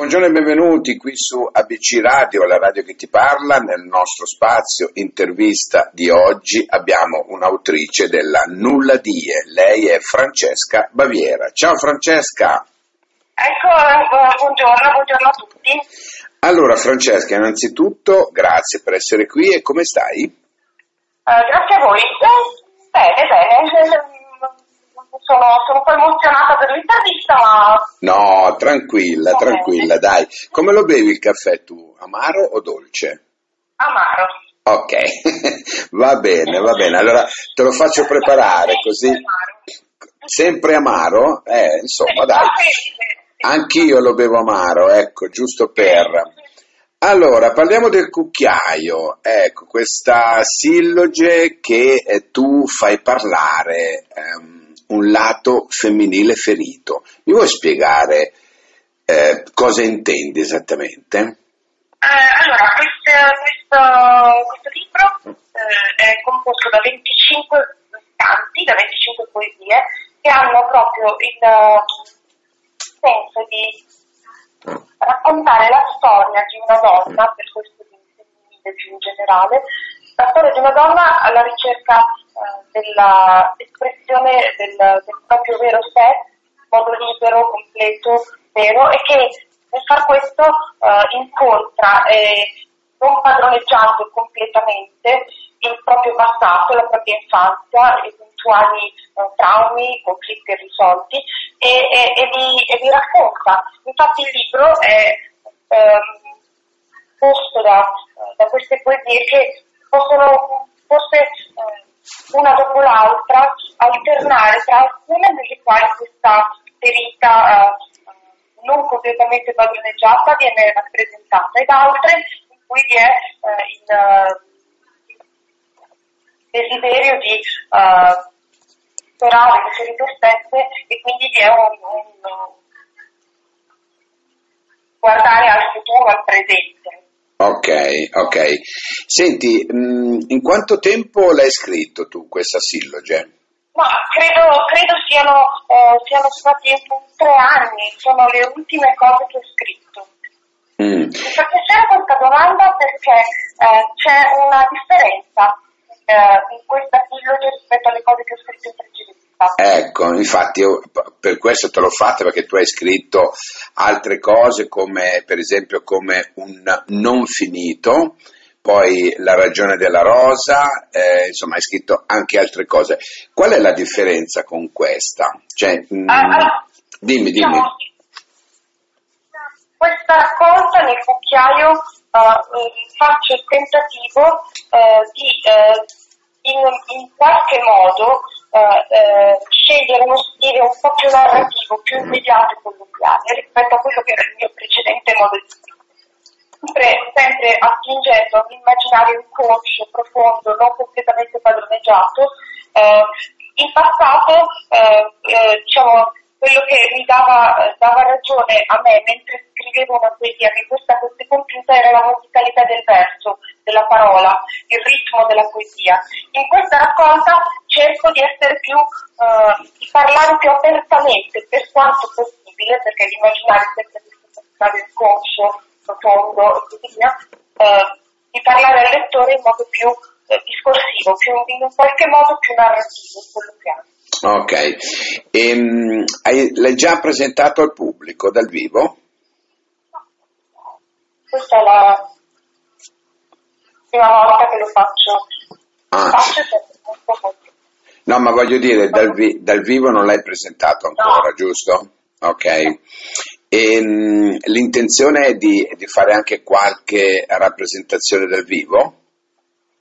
buongiorno e benvenuti qui su ABC Radio, la radio che ti parla. Nel nostro spazio intervista di oggi abbiamo un'autrice della Nulla Die. Lei è Francesca Baviera. Ciao Francesca. Ecco, eh, buongiorno, buongiorno a tutti. Allora Francesca, innanzitutto grazie per essere qui e come stai? Uh, grazie a voi. Eh, bene, bene sono, sono un po' emozionata per l'intervista, ma... No, tranquilla, tranquilla, dai. Come lo bevi il caffè tu? Amaro o dolce? Amaro. Ok, va bene, va bene. Allora te lo faccio preparare così. Sempre amaro? Eh, insomma, dai. Anch'io lo bevo amaro, ecco, giusto per... Allora, parliamo del cucchiaio, ecco, questa silloge che eh, tu fai parlare. Ehm, un lato femminile ferito. Mi vuoi spiegare eh, cosa intendi esattamente? Eh, allora, questo, questo, questo libro eh, è composto da 25 canti, da 25 poesie, che hanno proprio il senso di raccontare la storia di una donna, per questo di femminile più in generale, la storia di una donna alla ricerca eh, dell'espressione del, del, proprio vero sé, in modo libero, completo, vero, e che nel far questo eh, incontra, eh, non padroneggiando completamente, il proprio passato, la propria infanzia, eventuali eh, traumi, conflitti irrisolti e, e, e, li, e, li, racconta. Infatti il libro è eh, posto da, da, queste poesie che possono forse eh, una dopo l'altra alternare tra alcune nelle quali questa ferita eh, non completamente padroneggiata viene rappresentata ed altre in cui vi è eh, il desiderio di superare le ferite stesse e quindi vi è un, un guardare al futuro, al presente. Ok, ok. Senti, mh, mm, in quanto tempo l'hai scritto tu questa silloge? Ma credo, credo siano, eh, siano, stati tre anni, sono le ultime cose che ho scritto. Mm. Mi fa piacere questa domanda perché eh, c'è una differenza eh, in questa silloge rispetto alle cose che ho scritto in precedenza. Ecco, infatti io per questo te l'ho fatta perché tu hai scritto altre cose come per esempio come un non finito, poi la ragione della rosa, eh, insomma hai scritto anche altre cose. Qual è la differenza con questa? Cioè, mh, mm, ah, dimmi, dimmi. Diciamo, questa raccolta nel cucchiaio uh, faccio il tentativo uh, di uh, in, in, qualche modo scegliere uno stile un po' più narrativo, più immediato e colloquiale rispetto a quello che era il mio precedente modo di scrivere sempre, sempre attingendo a un immaginario inconscio, profondo, non completamente padroneggiato. Eh, in passato, eh, eh, diciamo, quello che mi dava, dava, ragione a me mentre scrivevo una poesia che questa fosse compiuta era la musicalità del verso, della parola, il ritmo della poesia. In questa raccolta cerco di essere più, eh, di parlare più apertamente per quanto possibile, perché l'immaginario è sempre questo inconscio, profondo e così via, eh, di parlare al lettore in modo più eh, discorsivo, più, in un qualche modo più narrativo, colloquiale. Ok, e, um, hai, l'hai già presentato al pubblico dal vivo? Questa è la prima volta che lo faccio. Ah. Faccio no, ma voglio dire, dal, vi- dal, vivo non l'hai presentato ancora, no. giusto? Ok. E, um, l'intenzione è di, di, fare anche qualche rappresentazione dal vivo?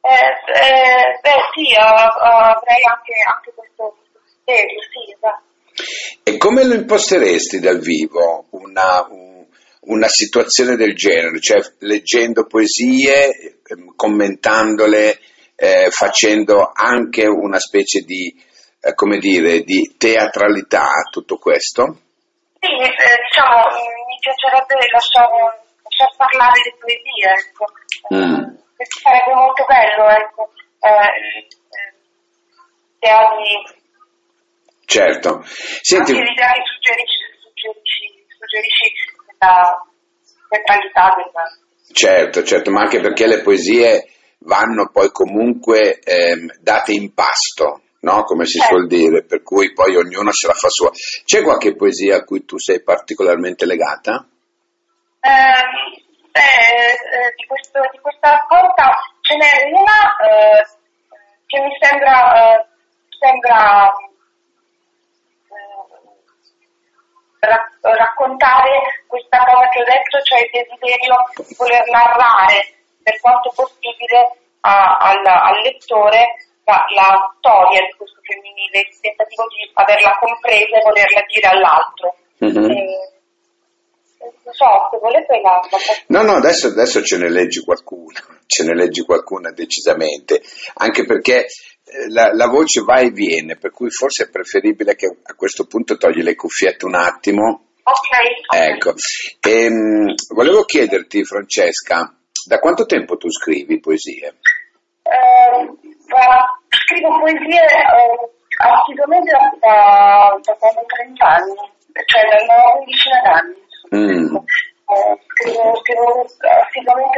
Eh, eh, beh sì, avrei anche, anche questo criterio, sì, esatto. E come lo imposteresti dal vivo una, un, una situazione del genere? Cioè leggendo poesie, ehm, commentandole, eh, facendo anche una specie di, eh, come dire, di teatralità a tutto questo? Sì, eh, diciamo, mi piacerebbe lasciare, lasciare parlare le poesie, ecco. Mm. Sarebbe molto bello, ecco. Eh, l'idea di... Certo. Senti... Anche l'idea che suggerisci, suggerisci, suggerisci la, teatralità del... Certo, certo, ma anche perché le poesie vanno poi comunque ehm, date in pasto, no? come si Certo. suol dire, per cui poi ognuno se la fa sua. C'è qualche poesia a cui tu sei particolarmente legata? Eh, eh, di, questo, di questa raccolta ce n'è una eh, che mi sembra, eh, sembra eh, ra- raccontare questa cosa che ho detto, cioè il desiderio di voler narrare per quanto possibile a- al, al lettore la, la storia di questo femminile, il tentativo di averla compresa e volerla dire all'altro. Mhm. Eh, non so, se volete la, la No, no, adesso, adesso ce ne leggi qualcuna, ce ne leggi qualcuna decisamente, anche perché la, la voce va e viene, per cui forse è preferibile che a questo punto togli le cuffiette un attimo. Ok. Ecco, Ehm, volevo chiederti, Francesca, da quanto tempo tu scrivi poesie? Eh, scrivo poesie eh, assiduamente da, da, quando ho 30 anni, cioè da una quindicina d'anni. Mm. Eh, scrivo, scrivo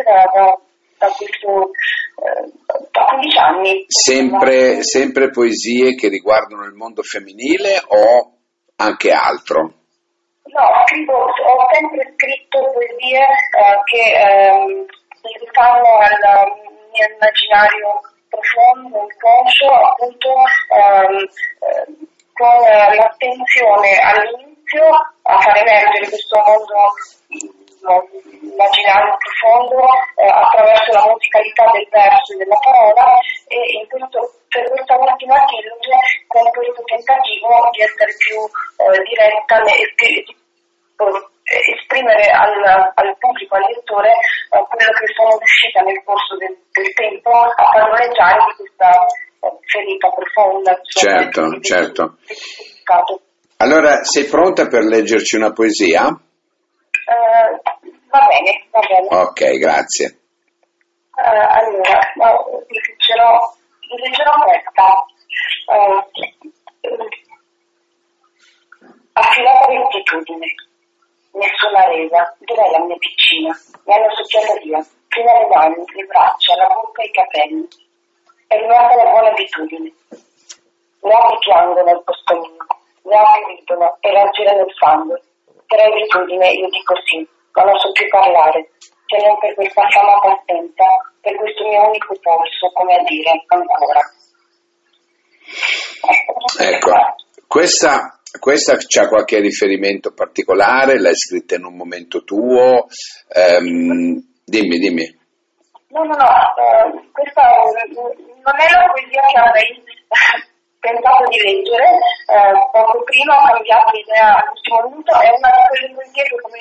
da, da, da questo, eh, da 15 anni. Sempre, sempre poesie che riguardano il mondo femminile o anche altro? No, scrivo, ho sempre scritto poesie eh, che si rifanno al mio immaginario profondo, inconscio, appunto ehm, eh, con eh, l'attenzione all'inizio a far emergere questo mondo mm, immaginario profondo eh, attraverso la musicalità del verso e della parola e in questo, per questa ultima silloge con questo tentativo di essere più eh, diretta e più- di eh, esprimere al, al pubblico, al lettore, eh, quello che sono riuscita nel corso del, del tempo a padroneggiare di questa eh, ferita profonda. Certo, di- di- certo. di. Allora, sei pronta per leggerci una poesia? Eh, va bene, va bene. Ok, grazie. Eh, allora, no, vi leggerò, vi leggerò questa. Eh, affilata rettitudine, nessuna resa, dov'è la mia piccina? Mi hanno succhiata via, prima le mani, le braccia, la bocca e i capelli. È rimasta la buona abitudine. Le api piangono al posto mio, le api ridono e raggirano nel fango. Per abitudine io dico sì, ma non so più parlare, se non per questa affamata assenza, per questo mio unico polso, come a dire, ancora. Ecco, questa, questa c'ha qualche riferimento particolare? L'hai scritta in un momento tuo? Ehm, dimmi, dimmi. No, no, no, eh, questa non è la poesia che avrei pensato di leggere, eh, poco prima ho cambiato idea all'ultimo minuto, è una di quelle poesie che come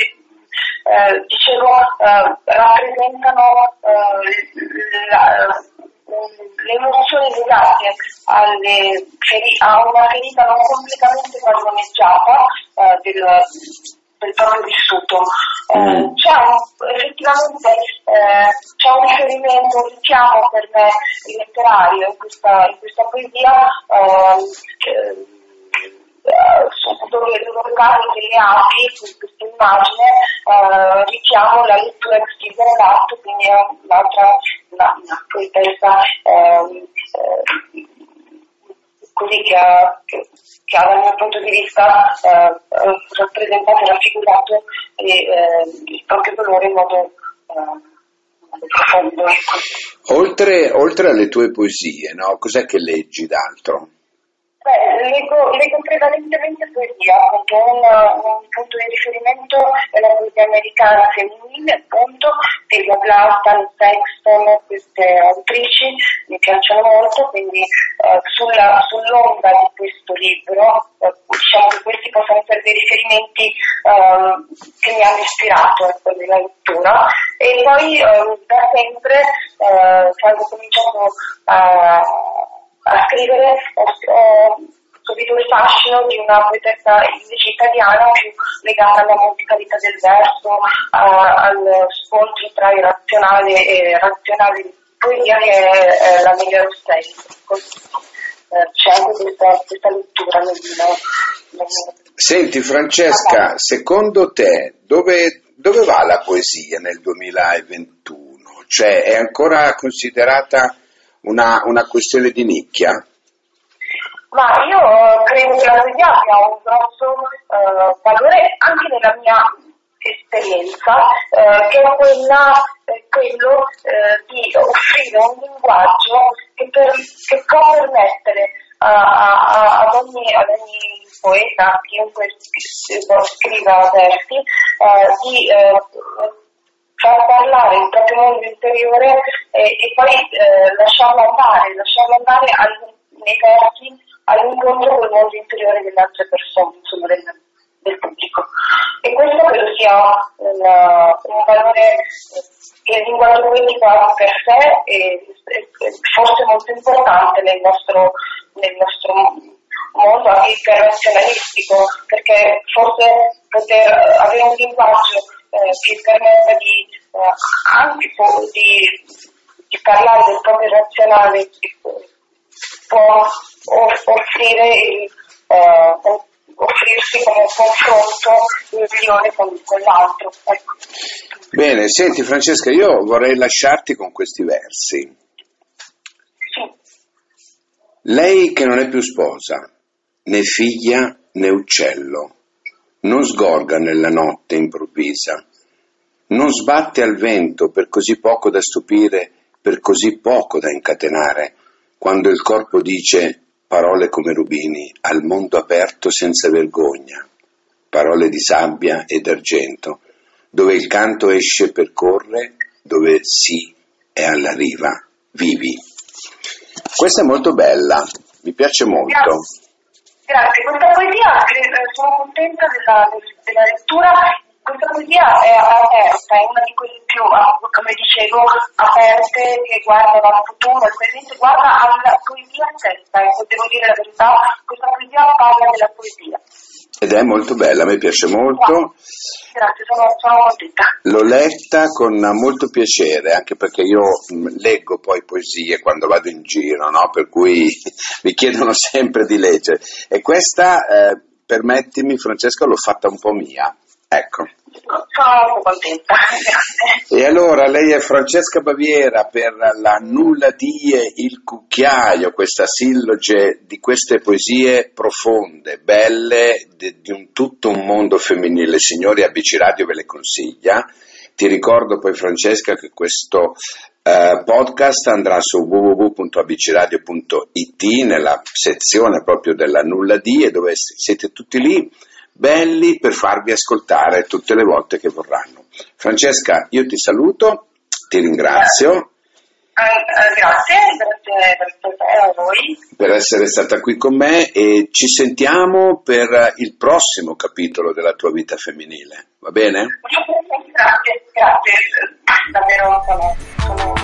eh, dicevo eh, rappresentano eh, la- le emozioni legate alle feri- a una ferita non completamente padroneggiata eh, del, del proprio vissuto. Eh, Mm. c'è un- effettivamente eh, c'è un riferimento, un richiamo per me letterario in questa, in questa poesia ehm, che- eh, dove, dove parlo delle api, su questa immagine, eh, richiamo la lettura di Silvia Gatto, quindi è un'altra una, una poetessa ehm, eh, così che ha, che, che ha dal mio punto di vista eh, eh, rappresentato e raffigurato eh, eh, il proprio dolore in modo eh, modo profondo. ecco. Oltre, oltre alle tue poesie, no? cos'è che leggi d'altro? Beh, leggo, leggo prevalentemente poesia, appunto un, un punto di riferimento è la poesia americana femminile, appunto, Plath, Anne Sexton, queste autrici mi piacciono molto, quindi eh, sulla- sull'onda di questo libro, eh, diciamo che questi possono essere dei riferimenti ehm, che mi hanno ispirato ecco, nella lettura. E poi ehm, da sempre, eh, quando ho cominciato a a scrivere ho, subito il fascino di una poetessa invece italiana più legata alla musicalità del verso, a- al scontro tra irrazionale e razionale di poesia che è, la Melia Rosselli. eh, c'è anche questa, questa lettura nel, nel, Senti Francesca, secondo te dove, dove va la poesia nel 2021? Cioè è ancora considerata una, una questione di nicchia? Ma io credo che la poesia abbia un grosso eh, valore anche nella mia esperienza, eh, che è quella, eh, quello eh, di offrire un linguaggio che, per, che può permettere a, a, ad, ogni, ad ogni poeta, chiunque scriva versi, eh, di eh, far parlare il proprio mondo interiore e, e poi eh, lasciarlo andare, lasciarlo andare al, nei versi all'incontro col mondo interiore delle altre persone, insomma del, del pubblico. E questo credo sia un, un valore che il linguaggio poetico ha per sé e, e, forse molto importante nel nostro, nel nostro mondo anche internazionalistico, perché forse poter avere un linguaggio eh, che permetta di eh, anche di, di, parlare del proprio razionale può offrire il, eh, offrirsi come confronto migliore con, con l'altro. Ecco. Bene, senti Francesca, io vorrei lasciarti con questi versi. Sì. Lei che non è più sposa, né figlia né uccello, non sgorga nella notte improvvisa, non sbatte al vento per così poco da stupire, per così poco da incatenare, quando il corpo dice parole come rubini, al mondo aperto senza vergogna, parole di sabbia ed argento, dove il canto esce per corre, dove sì è alla riva, vivi. Questa è molto bella, mi piace molto. Grazie, questa poesia, eh, sono contenta della, della lettura questa poesia è aperta, è una di quelle più, ah, come dicevo, aperte che guardano al futuro, al presente, guarda alla poesia stessa, ecco, devo dire la verità, questa poesia parla della poesia. Ed è molto bella, a me piace molto. Grazie, sono, sono contenta. L'ho letta con molto piacere, anche perché io mm, leggo poi poesie quando vado in giro, no? per cui mi chiedono sempre di leggere. E questa, eh, permettimi Francesca, l'ho fatta un po' mia. Ecco. Sono contenta. E allora lei è Francesca Baviera per la Nulla Die il cucchiaio, questa silloge di queste poesie profonde, belle, di, di un, tutto un mondo femminile. Signori, ABC Radio ve le consiglia. Ti ricordo poi Francesca che questo eh, podcast andrà su www.abcradio.it nella sezione proprio della Nulla Die dove siete tutti lì belli per farvi ascoltare tutte le volte che vorranno. Francesca, io ti saluto, ti ringrazio. Eh, eh, grazie, grazie, grazie a voi. Per essere stata qui con me e ci sentiamo per il prossimo capitolo della tua vita femminile, va bene? Grazie, grazie, davvero sono, sono